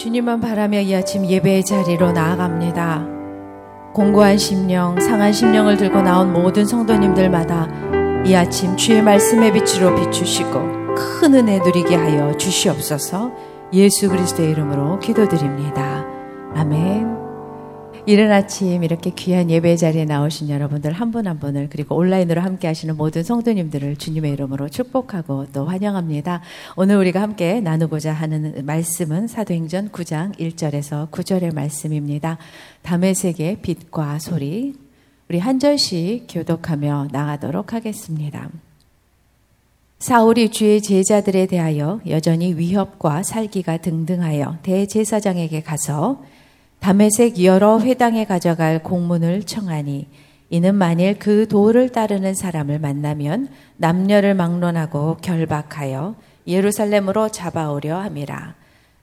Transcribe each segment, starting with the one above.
주님만 바라며 이 아침 예배의 자리로 나아갑니다. 공고한 심령, 상한 심령을 들고 나온 모든 성도님들마다 이 아침 주의 말씀의 빛으로 비추시고 큰 은혜 누리게 하여 주시옵소서 예수 그리스도의 이름으로 기도드립니다. 아멘. 이른 아침 이렇게 귀한 예배 자리에 나오신 여러분들 한분한 분을 그리고 온라인으로 함께 하시는 모든 성도님들을 주님의 이름으로 축복하고 또 환영합니다. 오늘 우리가 함께 나누고자 하는 말씀은 사도행전 9장 1절에서 9절의 말씀입니다. 담의 세계 빛과 소리 우리 한 절씩 교독하며 나가도록 하겠습니다. 사울이 주의 제자들에 대하여 여전히 위협과 살기가 등등하여 대제사장에게 가서 담에색 여러 회당에 가져갈 공문을 청하니 이는 만일 그 도를 따르는 사람을 만나면 남녀를 막론하고 결박하여 예루살렘으로 잡아오려 함이라.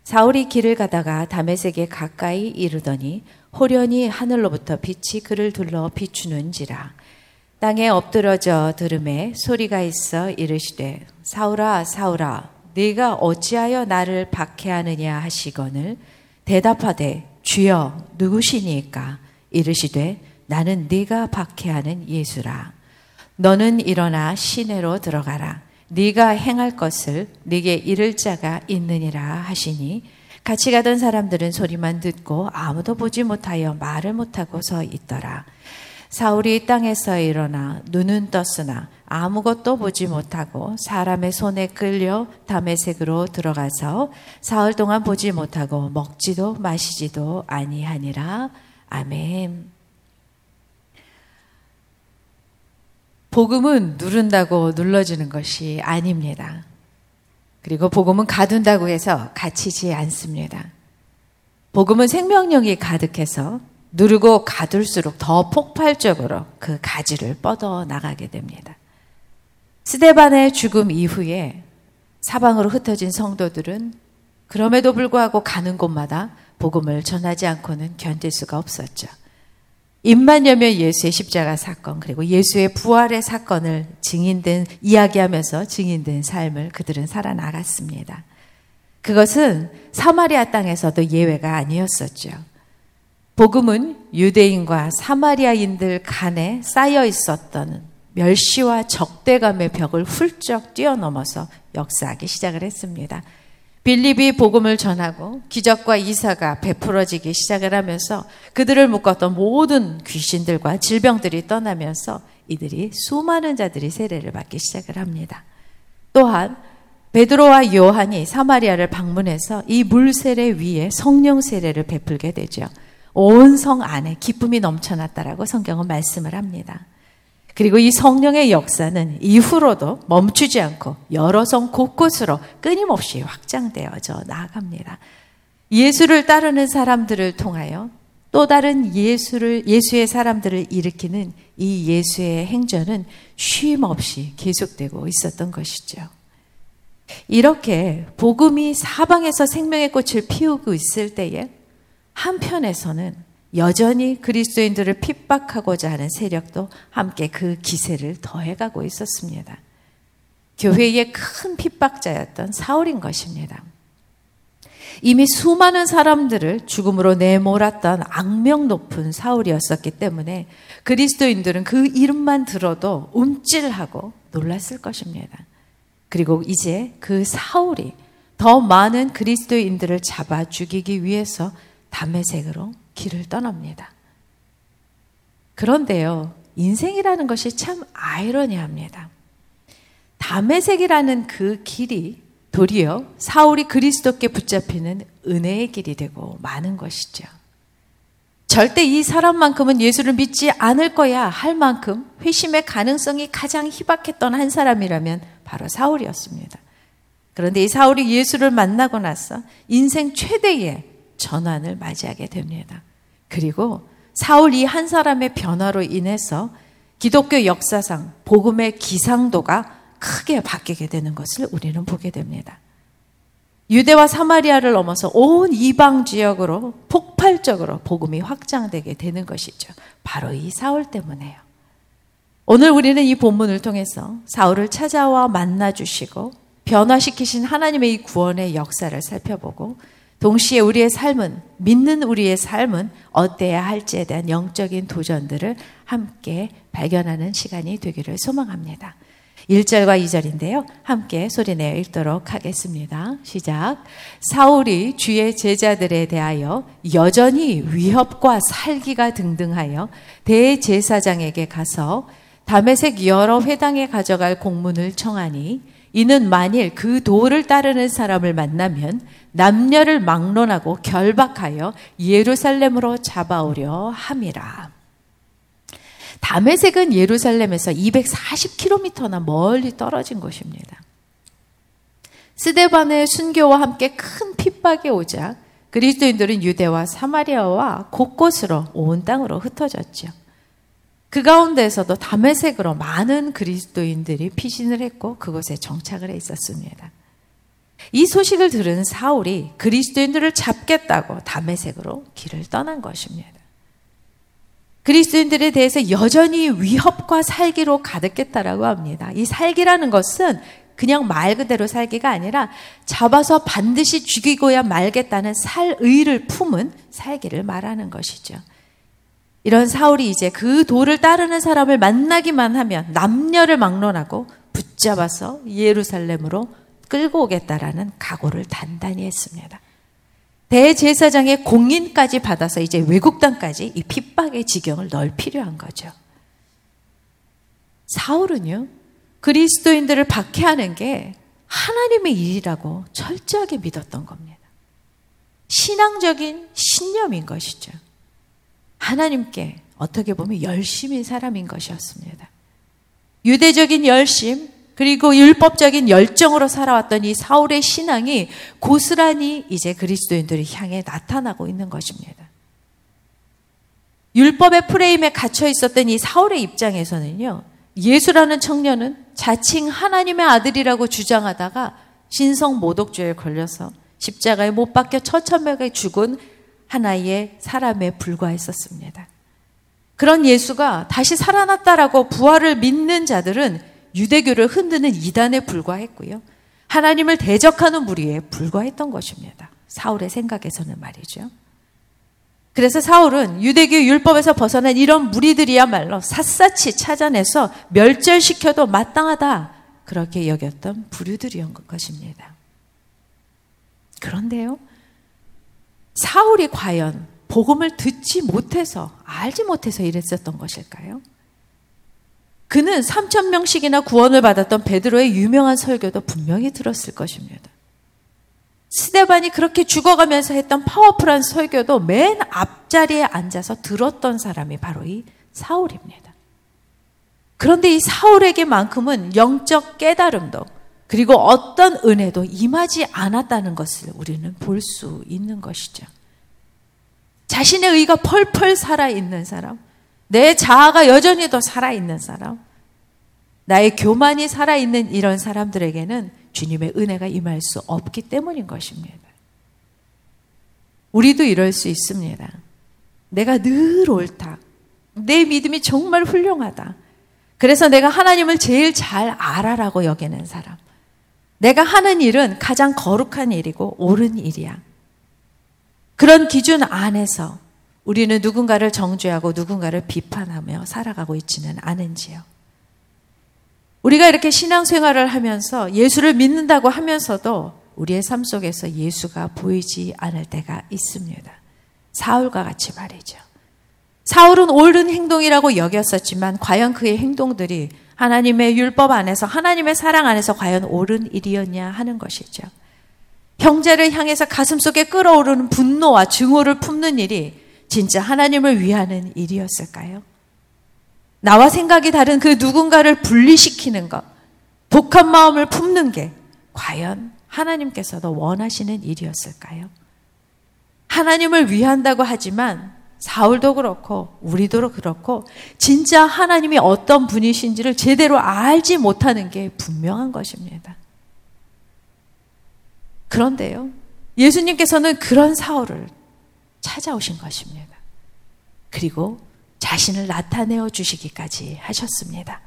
사울이 길을 가다가 담에색에 가까이 이르더니 호련히 하늘로부터 빛이 그를 둘러 비추는지라. 땅에 엎드러져 들음에 소리가 있어 이르시되 사울아 사울아 네가 어찌하여 나를 박해하느냐 하시거늘 대답하되 주여 누구시니까 이르시되 나는 네가 박해하는 예수라. 너는 일어나 시내로 들어가라. 네가 행할 것을 네게 이를 자가 있느니라 하시니 같이 가던 사람들은 소리만 듣고 아무도 보지 못하여 말을 못하고 서 있더라. 사울이 땅에서 일어나 눈은 떴으나 아무것도 보지 못하고 사람의 손에 끌려 담의색으로 들어가서 사흘 동안 보지 못하고 먹지도 마시지도 아니하니라. 아멘. 복음은 누른다고 눌러지는 것이 아닙니다. 그리고 복음은 가둔다고 해서 갇히지 않습니다. 복음은 생명력이 가득해서 누르고 가둘수록 더 폭발적으로 그 가지를 뻗어 나가게 됩니다. 스데반의 죽음 이후에 사방으로 흩어진 성도들은 그럼에도 불구하고 가는 곳마다 복음을 전하지 않고는 견딜 수가 없었죠. 입만 열면 예수의 십자가 사건 그리고 예수의 부활의 사건을 증인된 이야기하면서 증인된 삶을 그들은 살아나갔습니다. 그것은 사마리아 땅에서도 예외가 아니었었죠. 복음은 유대인과 사마리아인들 간에 쌓여 있었던 멸시와 적대감의 벽을 훌쩍 뛰어넘어서 역사하기 시작을 했습니다. 빌립이 복음을 전하고 기적과 이사가 베풀어지기 시작을 하면서 그들을 묶었던 모든 귀신들과 질병들이 떠나면서 이들이 수많은 자들이 세례를 받기 시작을 합니다. 또한 베드로와 요한이 사마리아를 방문해서 이 물세례 위에 성령 세례를 베풀게 되죠. 온 성 안에 기쁨이 넘쳐났다라고 성경은 말씀을 합니다. 그리고 이 성령의 역사는 이후로도 멈추지 않고 여러 성 곳곳으로 끊임없이 확장되어져 나아갑니다. 예수를 따르는 사람들을 통하여 또 다른 예수를 예수의 사람들을 일으키는 이 예수의 행전은 쉼 없이 계속되고 있었던 것이죠. 이렇게 복음이 사방에서 생명의 꽃을 피우고 있을 때에 한편에서는 여전히 그리스도인들을 핍박하고자 하는 세력도 함께 그 기세를 더해가고 있었습니다. 교회의 큰 핍박자였던 사울인 것입니다. 이미 수많은 사람들을 죽음으로 내몰았던 악명 높은 사울이었었기 때문에 그리스도인들은 그 이름만 들어도 움찔하고 놀랐을 것입니다. 그리고 이제 그 사울이 더 많은 그리스도인들을 잡아 죽이기 위해서 담의 색으로 길을 떠납니다. 그런데요, 인생이라는 것이 참 아이러니합니다. 담의색이라는 그 길이 도리어 사울이 그리스도께 붙잡히는 은혜의 길이 되고 많은 것이죠. 절대 이 사람만큼은 예수를 믿지 않을 거야 할 만큼 회심의 가능성이 가장 희박했던 한 사람이라면 바로 사울이었습니다. 그런데 이 사울이 예수를 만나고 나서 인생 최대의 전환을 맞이하게 됩니다. 그리고 사울 이 한 사람의 변화로 인해서 기독교 역사상 복음의 기상도가 크게 바뀌게 되는 것을 우리는 보게 됩니다. 유대와 사마리아를 넘어서 온 이방 지역으로 폭발적으로 복음이 확장되게 되는 것이죠. 바로 이 사울 때문에요. 오늘 우리는 이 본문을 통해서 사울을 찾아와 만나 주시고 변화시키신 하나님의 이 구원의 역사를 살펴보고 동시에 우리의 삶은 믿는 우리의 삶은 어때야 할지에 대한 영적인 도전들을 함께 발견하는 시간이 되기를 소망합니다. 1절과 2절인데요. 함께 소리내어 읽도록 하겠습니다. 시작. 사울이 주의 제자들에 대하여 여전히 위협과 살기가 등등하여 대제사장에게 가서 담에색 여러 회당에 가져갈 공문을 청하니 이는 만일 그 도를 따르는 사람을 만나면 남녀를 막론하고 결박하여 예루살렘으로 잡아오려 함이라. 담에색은 예루살렘에서 240km나 멀리 떨어진 곳입니다. 스데반의 순교와 함께 큰 핍박이 오자 그리스도인들은 유대와 사마리아와 곳곳으로 온 땅으로 흩어졌죠. 그 가운데서도 담에색으로 많은 그리스도인들이 피신을 했고 그곳에 정착을 해 있었습니다. 이 소식을 들은 사울이 그리스도인들을 잡겠다고 담에색으로 길을 떠난 것입니다. 그리스도인들에 대해서 여전히 위협과 살기로 가득했다라고 합니다. 이 살기라는 것은 그냥 말 그대로 살기가 아니라 잡아서 반드시 죽이고야 말겠다는 살의를 품은 살기를 말하는 것이죠. 이런 사울이 이제 그 도를 따르는 사람을 만나기만 하면 남녀를 막론하고 붙잡아서 예루살렘으로 끌고 오겠다라는 각오를 단단히 했습니다. 대제사장의 공인까지 받아서 이제 외국 땅까지 이 핍박의 지경을 넣을 필요한 거죠. 사울은요, 그리스도인들을 박해하는 게 하나님의 일이라고 철저하게 믿었던 겁니다. 신앙적인 신념인 것이죠. 하나님께 어떻게 보면 열심인 사람인 것이었습니다. 유대적인 열심, 그리고 율법적인 열정으로 살아왔던 이 사울의 신앙이 고스란히 이제 그리스도인들을 향해 나타나고 있는 것입니다. 율법의 프레임에 갇혀 있었던 이 사울의 입장에서는요, 예수라는 청년은 자칭 하나님의 아들이라고 주장하다가 신성 모독죄에 걸려서 십자가에 못 박혀 처참하게 죽은 하나의 사람에 불과했었습니다. 그런 예수가 다시 살아났다라고 부활을 믿는 자들은 유대교를 흔드는 이단에 불과했고요. 하나님을 대적하는 무리에 불과했던 것입니다. 사울의 생각에서는 말이죠. 그래서 사울은 유대교 율법에서 벗어난 이런 무리들이야말로 샅샅이 찾아내서 멸절시켜도 마땅하다. 그렇게 여겼던 부류들이었던 것입니다. 그런데요, 사울이 과연 복음을 듣지 못해서, 알지 못해서 이랬었던 것일까요? 그는 3천 명씩이나 구원을 받았던 베드로의 유명한 설교도 분명히 들었을 것입니다. 스데반이 그렇게 죽어가면서 했던 파워풀한 설교도 맨 앞자리에 앉아서 들었던 사람이 바로 이 사울입니다. 그런데 이 사울에게만큼은 영적 깨달음도 그리고 어떤 은혜도 임하지 않았다는 것을 우리는 볼 수 있는 것이죠. 자신의 의가 펄펄 살아있는 사람, 내 자아가 여전히 더 살아있는 사람, 나의 교만이 살아있는 이런 사람들에게는 주님의 은혜가 임할 수 없기 때문인 것입니다. 우리도 이럴 수 있습니다. 내가 늘 옳다. 내 믿음이 정말 훌륭하다. 그래서 내가 하나님을 제일 잘 알아라고 여기는 사람. 내가 하는 일은 가장 거룩한 일이고 옳은 일이야. 그런 기준 안에서 우리는 누군가를 정죄하고 누군가를 비판하며 살아가고 있지는 않은지요. 우리가 이렇게 신앙생활을 하면서 예수를 믿는다고 하면서도 우리의 삶 속에서 예수가 보이지 않을 때가 있습니다. 사울과 같이 말이죠. 사울은 옳은 행동이라고 여겼었지만 과연 그의 행동들이 하나님의 율법 안에서 하나님의 사랑 안에서 과연 옳은 일이었냐 하는 것이죠. 형제를 향해서 가슴속에 끓어오르는 분노와 증오를 품는 일이 진짜 하나님을 위하는 일이었을까요? 나와 생각이 다른 그 누군가를 분리시키는 것, 독한 마음을 품는 게 과연 하나님께서 도 원하시는 일이었을까요? 하나님을 위한다고 하지만 사울도 그렇고 우리도 그렇고 진짜 하나님이 어떤 분이신지를 제대로 알지 못하는 게 분명한 것입니다. 그런데요. 예수님께서는 그런 사울을 찾아오신 것입니다. 그리고 자신을 나타내어 주시기까지 하셨습니다.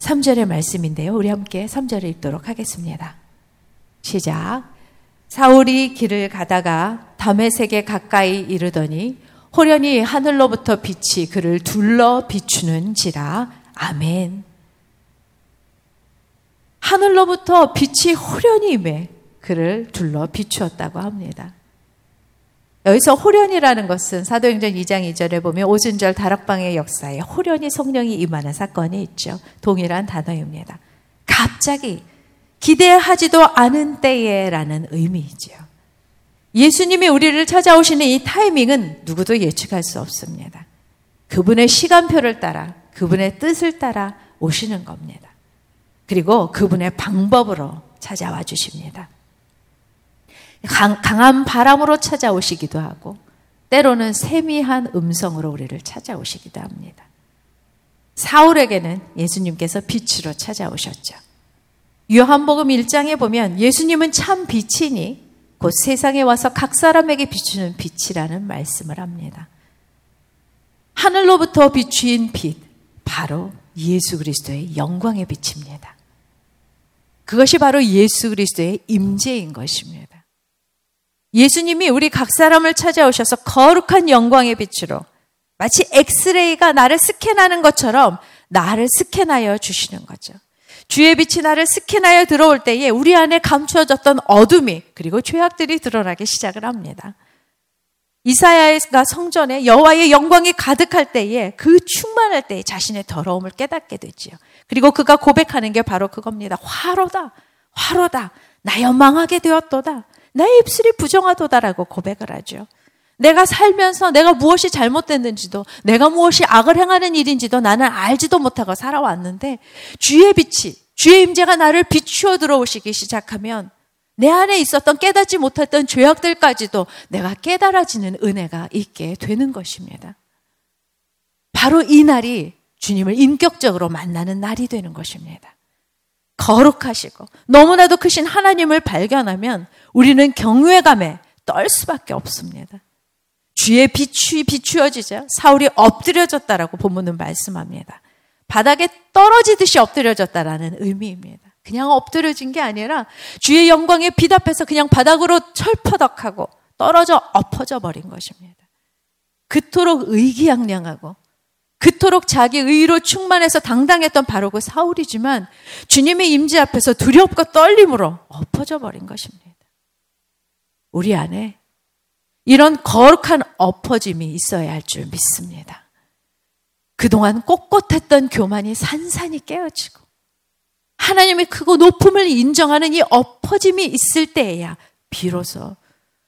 3절의 말씀인데요. 우리 함께 3절을 읽도록 하겠습니다. 시작. 사울이 길을 가다가 담의색에 가까이 이르더니 호련히 하늘로부터 빛이 그를 둘러 비추는지라. 아멘. 하늘로부터 빛이 호련히 임해 그를 둘러 비추었다고 합니다. 여기서 호련이라는 것은 사도행전 2장 2절에 보면 오순절 다락방의 역사에 호련히 성령이 임하는 사건이 있죠. 동일한 단어입니다. 갑자기 기대하지도 않은 때에라는 의미이죠. 예수님이 우리를 찾아오시는 이 타이밍은 누구도 예측할 수 없습니다. 그분의 시간표를 따라 그분의 뜻을 따라 오시는 겁니다. 그리고 그분의 방법으로 찾아와 주십니다. 강, 한 바람으로 찾아오시기도 하고 때로는 세미한 음성으로 우리를 찾아오시기도 합니다. 사울에게는 예수님께서 빛으로 찾아오셨죠. 요한복음 1장에 보면 예수님은 참 빛이니 곧 세상에 와서 각 사람에게 비추는 빛이라는 말씀을 합니다. 하늘로부터 비추인 빛, 바로 예수 그리스도의 영광의 빛입니다. 그것이 바로 예수 그리스도의 임재인 것입니다. 예수님이 우리 각 사람을 찾아오셔서 거룩한 영광의 빛으로 마치 엑스레이가 나를 스캔하는 것처럼 나를 스캔하여 주시는 거죠. 주의 빛이 나를 스캔하여 들어올 때에 우리 안에 감추어졌던 어둠이 그리고 죄악들이 드러나기 시작을 합니다. 이사야가 성전에 여호와의 영광이 가득할 때에 그 충만할 때에 자신의 더러움을 깨닫게 되지요. 그리고 그가 고백하는 게 바로 그겁니다. 화로다, 화로다, 나여 망하게 되었도다. 나의 입술이 부정하도다라고 고백을 하죠. 내가 살면서 내가 무엇이 잘못됐는지도 내가 무엇이 악을 행하는 일인지도 나는 알지도 못하고 살아왔는데 주의 빛이 주의 임재가 나를 비추어 들어오시기 시작하면 내 안에 있었던 깨닫지 못했던 죄악들까지도 내가 깨달아지는 은혜가 있게 되는 것입니다. 바로 이 날이 주님을 인격적으로 만나는 날이 되는 것입니다. 거룩하시고 너무나도 크신 하나님을 발견하면 우리는 경외감에 떨 수밖에 없습니다. 주의 비추, 비추어지자 사울이 엎드려졌다라고 본문은 말씀합니다. 바닥에 떨어지듯이 엎드려졌다라는 의미입니다. 그냥 엎드려진 게 아니라 주의 빛 앞에서 그냥 바닥으로 철퍼덕하고 떨어져 엎어져 버린 것입니다. 그토록 의기양양하고 그토록 자기 의로 충만해서 당당했던 바로 그 사울이지만 주님의 임재 앞에서 두렵고 떨림으로 엎어져 버린 것입니다. 우리 안에 이런 거룩한 엎어짐이 있어야 할 줄 믿습니다. 그동안 꼿꼿했던 교만이 산산이 깨어지고 하나님의 크고 높음을 인정하는 이 엎어짐이 있을 때에야 비로소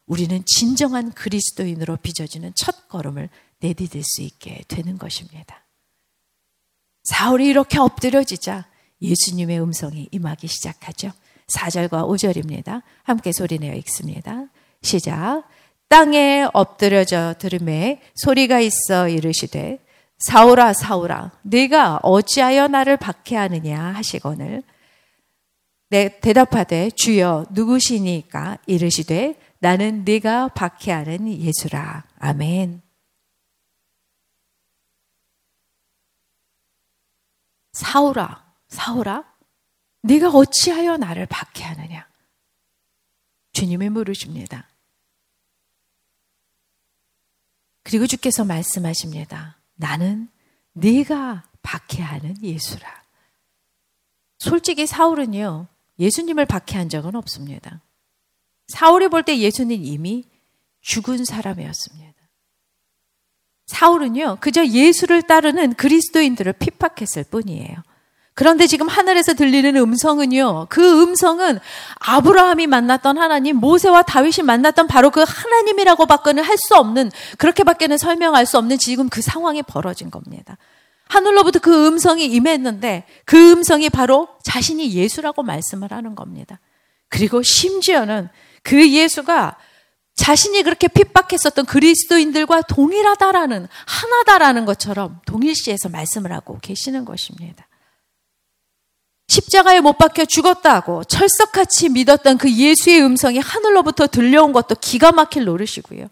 우리는 진정한 그리스도인으로 빚어지는 첫 걸음을 내디딜 수 있게 되는 것입니다. 사울이 이렇게 엎드려지자 예수님의 음성이 임하기 시작하죠. 4절과 5절입니다. 함께 소리내어 읽습니다. 시작. 땅에 엎드려져 들음에 소리가 있어 이르시되 사울아 사울아 네가 어찌하여 나를 박해하느냐 하시거늘. 내 대답하되 주여 누구시니까 이르시되 나는 네가 박해하는 예수라. 아멘 사울아, 사울아, 네가 어찌하여 나를 박해하느냐? 주님이 물으십니다. 그리고 주께서 말씀하십니다. 나는 네가 박해하는 예수라. 솔직히 사울은요, 예수님을 박해한 적은 없습니다. 사울이 볼 때 예수님 이미 죽은 사람이었습니다. 사울은요, 그저 예수를 따르는 그리스도인들을 핍박했을 뿐이에요. 그런데 지금 하늘에서 들리는 음성은요, 그 음성은 아브라함이 만났던 하나님, 모세와 다윗이 만났던 바로 그 하나님이라고 밖에는 할 수 없는, 그렇게밖에는 설명할 수 없는 지금 그 상황이 벌어진 겁니다. 하늘로부터 그 음성이 임했는데, 그 음성이 바로 자신이 예수라고 말씀을 하는 겁니다. 그리고 심지어는 그 예수가 자신이 그렇게 핍박했었던 그리스도인들과 동일하다라는, 하나다라는 것처럼 동일시해서 말씀을 하고 계시는 것입니다. 십자가에 못 박혀 죽었다고 철석같이 믿었던 그 예수의 음성이 하늘로부터 들려온 것도 기가 막힐 노릇이고요.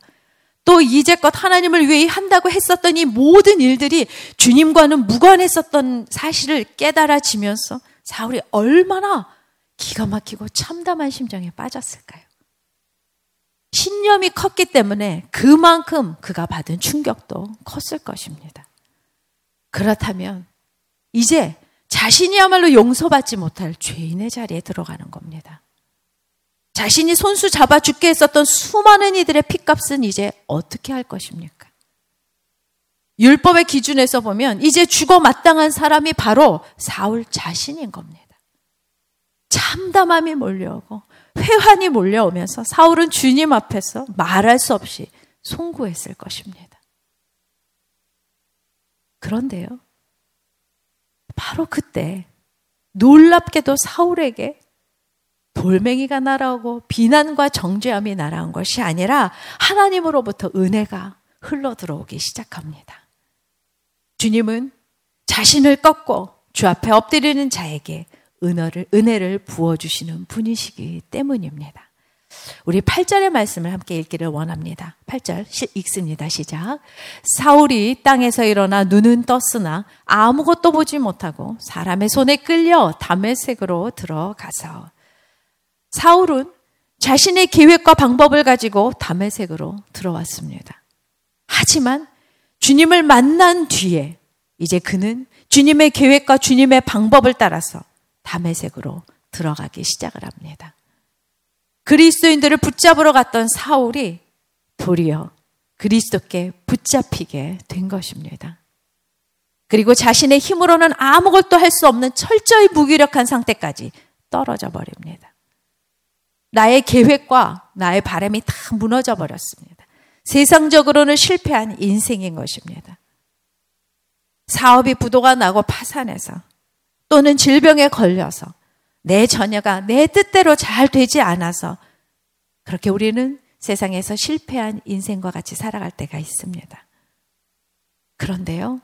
또 이제껏 하나님을 위해 한다고 했었던 이 모든 일들이 주님과는 무관했었던 사실을 깨달아지면서 사울이 얼마나 기가 막히고 참담한 심정에 빠졌을까요? 신념이 컸기 때문에 그만큼 그가 받은 충격도 컸을 것입니다. 그렇다면 이제 자신이야말로 용서받지 못할 죄인의 자리에 들어가는 겁니다. 자신이 손수 잡아 죽게 했었던 수많은 이들의 핏값은 이제 어떻게 할 것입니까? 율법의 기준에서 보면 이제 죽어 마땅한 사람이 바로 사울 자신인 겁니다. 참담함이 몰려오고 회환이 몰려오면서 사울은 주님 앞에서 말할 수 없이 송구했을 것입니다. 그런데요. 바로 그때 놀랍게도 사울에게 돌멩이가 날아오고 비난과 정죄함이 날아온 것이 아니라 하나님으로부터 은혜가 흘러 들어오기 시작합니다. 주님은 자신을 꺾고 주 앞에 엎드리는 자에게 은혜를, 부어주시는 분이시기 때문입니다. 우리 8절의 말씀을 함께 읽기를 원합니다. 8절 읽습니다. 시작. 사울이 땅에서 일어나 눈은 떴으나 아무것도 보지 못하고 사람의 손에 끌려 담의색으로 들어가서 사울은 자신의 계획과 방법을 가지고 담의색으로 들어왔습니다. 하지만 주님을 만난 뒤에 이제 그는 주님의 계획과 주님의 방법을 따라서 담의색으로 들어가기 시작을 합니다. 그리스도인들을 붙잡으러 갔던 사울이 도리어 그리스도께 붙잡히게 된 것입니다. 그리고 자신의 힘으로는 아무것도 할 수 없는 철저히 무기력한 상태까지 떨어져 버립니다. 나의 계획과 나의 바람이 다 무너져 버렸습니다. 세상적으로는 실패한 인생인 것입니다. 사업이 부도가 나고 파산해서 또는 질병에 걸려서 내 자녀가 내 뜻대로 잘 되지 않아서 그렇게 우리는 세상에서 실패한 인생과 같이 살아갈 때가 있습니다. 그런데요,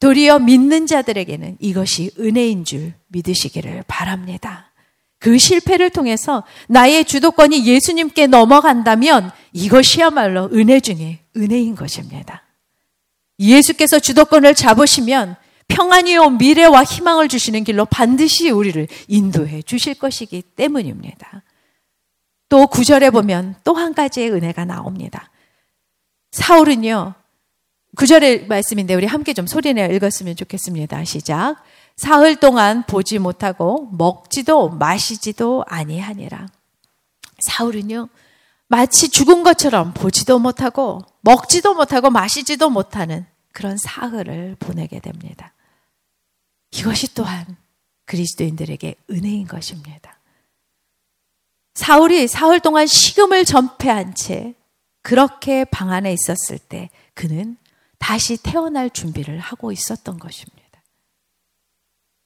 도리어 믿는 자들에게는 이것이 은혜인 줄 믿으시기를 바랍니다. 그 실패를 통해서 나의 주도권이 예수님께 넘어간다면 이것이야말로 은혜 중에 은혜인 것입니다. 예수께서 주도권을 잡으시면 평안이 온 미래와 희망을 주시는 길로 반드시 우리를 인도해 주실 것이기 때문입니다. 또 구절에 보면 또 한 가지의 은혜가 나옵니다. 사울은요, 구절의 말씀인데 우리 함께 좀 소리내어 읽었으면 좋겠습니다. 시작. 사흘 동안 보지 못하고 먹지도 마시지도 아니하니라. 사울은요, 마치 죽은 것처럼 보지도 못하고 먹지도 못하고 마시지도 못하는 그런 사흘을 보내게 됩니다. 이것이 또한 그리스도인들에게 은혜인 것입니다. 사울이 사흘 동안 식음을 전폐한 채 그렇게 방 안에 있었을 때 그는 다시 태어날 준비를 하고 있었던 것입니다.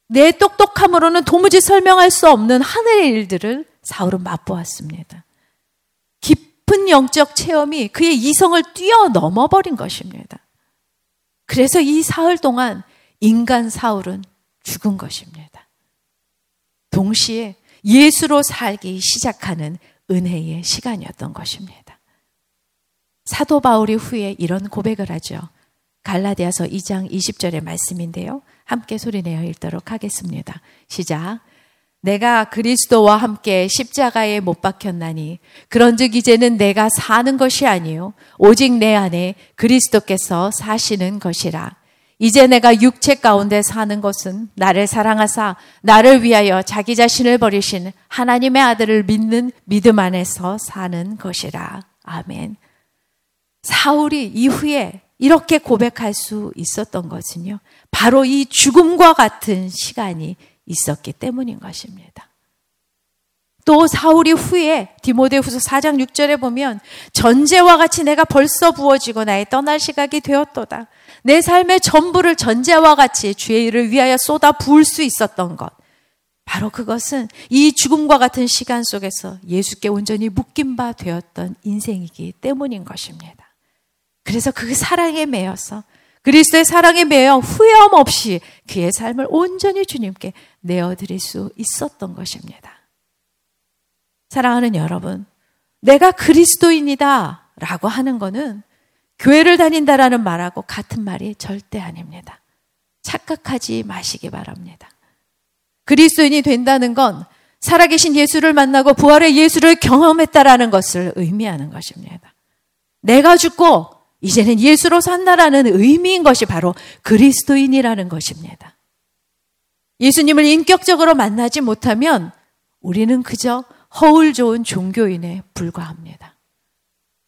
내 똑똑함으로는 도무지 설명할 수 없는 하늘의 일들을 사울은 맛보았습니다. 깊은 영적 체험이 그의 이성을 뛰어넘어 버린 것입니다. 그래서 이 사흘 동안 인간 사울은 죽은 것입니다. 동시에 예수로 살기 시작하는 은혜의 시간이었던 것입니다. 사도 바울이 후에 이런 고백을 하죠. 갈라디아서 2장 20절의 말씀인데요. 함께 소리내어 읽도록 하겠습니다. 시작. 내가 그리스도와 함께 십자가에 못 박혔나니 그런즉 이제는 내가 사는 것이 아니요 오직 내 안에 그리스도께서 사시는 것이라. 이제 내가 육체 가운데 사는 것은 나를 사랑하사 나를 위하여 자기 자신을 버리신 하나님의 아들을 믿는 믿음 안에서 사는 것이라. 아멘. 사울이 이후에 이렇게 고백할 수 있었던 것은요. 바로 이 죽음과 같은 시간이 있었기 때문인 것입니다. 또 사울이 후에 디모데후서 4장 6절에 보면 전제와 같이 내가 벌써 부어지고 나의 떠날 시각이 되었도다. 내 삶의 전부를 전제와 같이 주의 일을 위하여 쏟아 부을 수 있었던 것. 바로 그것은 이 죽음과 같은 시간 속에서 예수께 온전히 묶인 바 되었던 인생이기 때문인 것입니다. 그래서 그 사랑에 매여서 그리스도의 사랑에 매여 후회함 없이 그의 삶을 온전히 주님께 내어드릴 수 있었던 것입니다. 사랑하는 여러분, 내가 그리스도인이다 라고 하는 것은 교회를 다닌다라는 말하고 같은 말이 절대 아닙니다. 착각하지 마시기 바랍니다. 그리스도인이 된다는 건 살아계신 예수를 만나고 부활의 예수를 경험했다라는 것을 의미하는 것입니다. 내가 죽고 이제는 예수로 산다라는 의미인 것이 바로 그리스도인이라는 것입니다. 예수님을 인격적으로 만나지 못하면 우리는 그저 허울 좋은 종교인에 불과합니다.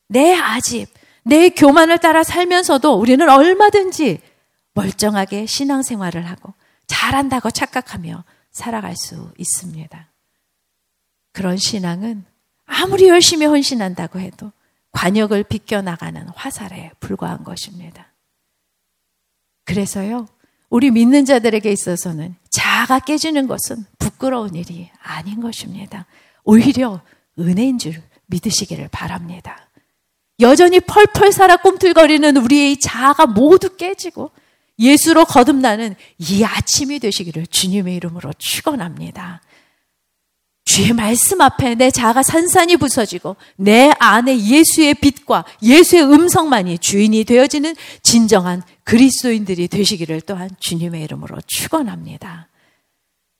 내 아집, 내 교만을 따라 살면서도 우리는 얼마든지 멀쩡하게 신앙생활을 하고 잘한다고 착각하며 살아갈 수 있습니다. 그런 신앙은 아무리 열심히 헌신한다고 해도 관역을 비껴나가는 화살에 불과한 것입니다. 그래서요, 우리 믿는 자들에게 있어서는 자아가 깨지는 것은 부끄러운 일이 아닌 것입니다. 오히려 은혜인 줄 믿으시기를 바랍니다. 여전히 펄펄 살아 꿈틀거리는 우리의 자아가 모두 깨지고 예수로 거듭나는 이 아침이 되시기를 주님의 이름으로 축원합니다. 주의 말씀 앞에 내 자아가 산산이 부서지고 내 안에 예수의 빛과 예수의 음성만이 주인이 되어지는 진정한 그리스도인들이 되시기를 또한 주님의 이름으로 축원합니다.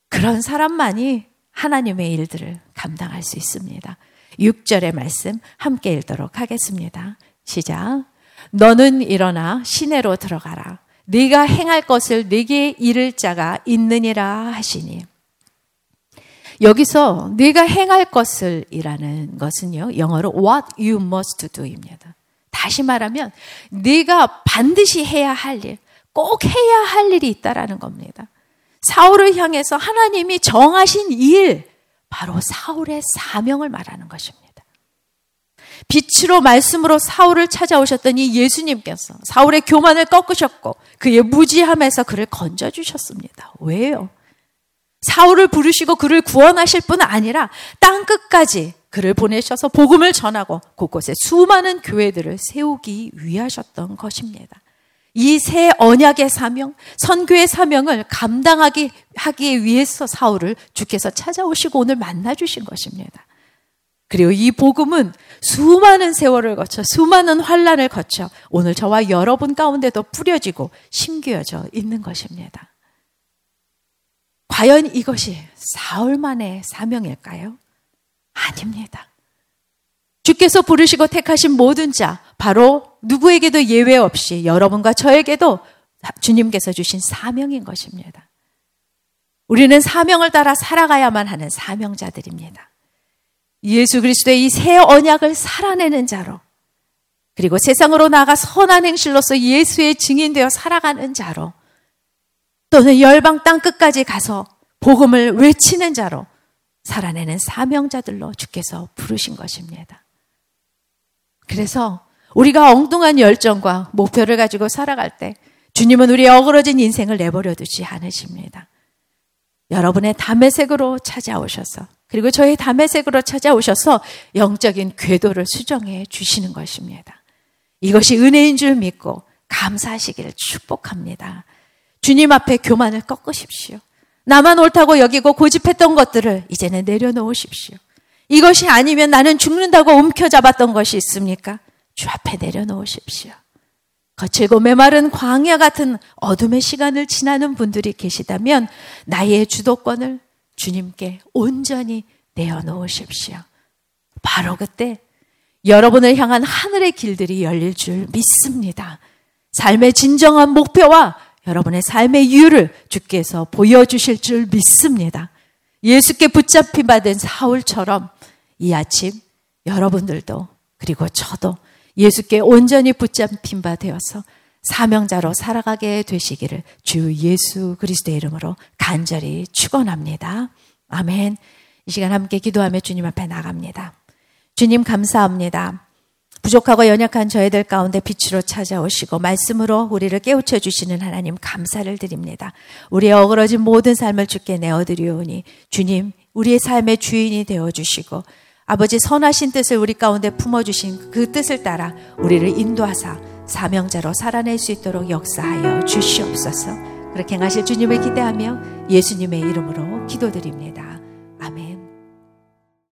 그런 사람만이 하나님의 일들을 감당할 수 있습니다. 6절의 말씀 함께 읽도록 하겠습니다. 시작. 너는 일어나 시내로 들어가라. 네가 행할 것을 네게 이를 자가 있느니라 하시니. 여기서 네가 행할 것을이라는 것은요. 영어로 what you must do입니다. 다시 말하면 네가 반드시 해야 할 일, 꼭 해야 할 일이 있다라는 겁니다. 사울을 향해서 하나님이 정하신 일, 바로 사울의 사명을 말하는 것입니다. 빛으로 말씀으로 사울을 찾아오셨더니 예수님께서 사울의 교만을 꺾으셨고 그의 무지함에서 그를 건져 주셨습니다. 왜요? 사울을 부르시고 그를 구원하실 뿐 아니라 땅 끝까지 그를 보내셔서 복음을 전하고 곳곳에 수많은 교회들을 세우기 위하셨던 것입니다. 이 새 언약의 사명, 선교의 사명을 감당하기 하기 위해서 사울을 주께서 찾아오시고 오늘 만나 주신 것입니다. 그리고 이 복음은 수많은 세월을 거쳐 수많은 환란을 거쳐 오늘 저와 여러분 가운데도 뿌려지고 심겨져 있는 것입니다. 과연 이것이 사흘만의 사명일까요? 아닙니다. 주께서 부르시고 택하신 모든 자, 바로 누구에게도 예외 없이 여러분과 저에게도 주님께서 주신 사명인 것입니다. 우리는 사명을 따라 살아가야만 하는 사명자들입니다. 예수 그리스도의 이 새 언약을 살아내는 자로, 그리고 세상으로 나가 선한 행실로서 예수의 증인되어 살아가는 자로, 또는 열방 땅 끝까지 가서 복음을 외치는 자로 살아내는 사명자들로 주께서 부르신 것입니다. 그래서 우리가 엉뚱한 열정과 목표를 가지고 살아갈 때 주님은 우리의 어그러진 인생을 내버려 두지 않으십니다. 여러분의 담의색으로 찾아오셔서 그리고 저의 담의색으로 찾아오셔서 영적인 궤도를 수정해 주시는 것입니다. 이것이 은혜인 줄 믿고 감사하시기를 축복합니다. 주님 앞에 교만을 꺾으십시오. 나만 옳다고 여기고 고집했던 것들을 이제는 내려놓으십시오. 이것이 아니면 나는 죽는다고 움켜잡았던 것이 있습니까? 주 앞에 내려놓으십시오. 거칠고 메마른 광야 같은 어둠의 시간을 지나는 분들이 계시다면 나의 주도권을 주님께 온전히 내어놓으십시오. 바로 그때 여러분을 향한 하늘의 길들이 열릴 줄 믿습니다. 삶의 진정한 목표와 여러분의 삶의 이유를 주께서 보여주실 줄 믿습니다. 예수께 붙잡힌 받은 사울처럼 이 아침 여러분들도 그리고 저도 예수께 온전히 붙잡힌 바 되어서 사명자로 살아가게 되시기를 주 예수 그리스도의 이름으로 간절히 축원합니다. 아멘. 이 시간 함께 기도하며 주님 앞에 나갑니다. 주님 감사합니다. 부족하고 연약한 저희들 가운데 빛으로 찾아오시고 말씀으로 우리를 깨우쳐 주시는 하나님 감사를 드립니다. 우리의 어그러진 모든 삶을 주께 내어 드리오니 주님 우리의 삶의 주인이 되어 주시고 아버지 선하신 뜻을 우리 가운데 품어주신 그 뜻을 따라 우리를 인도하사 사명자로 살아낼 수 있도록 역사하여 주시옵소서. 그렇게 행하실 주님을 기대하며 예수님의 이름으로 기도드립니다.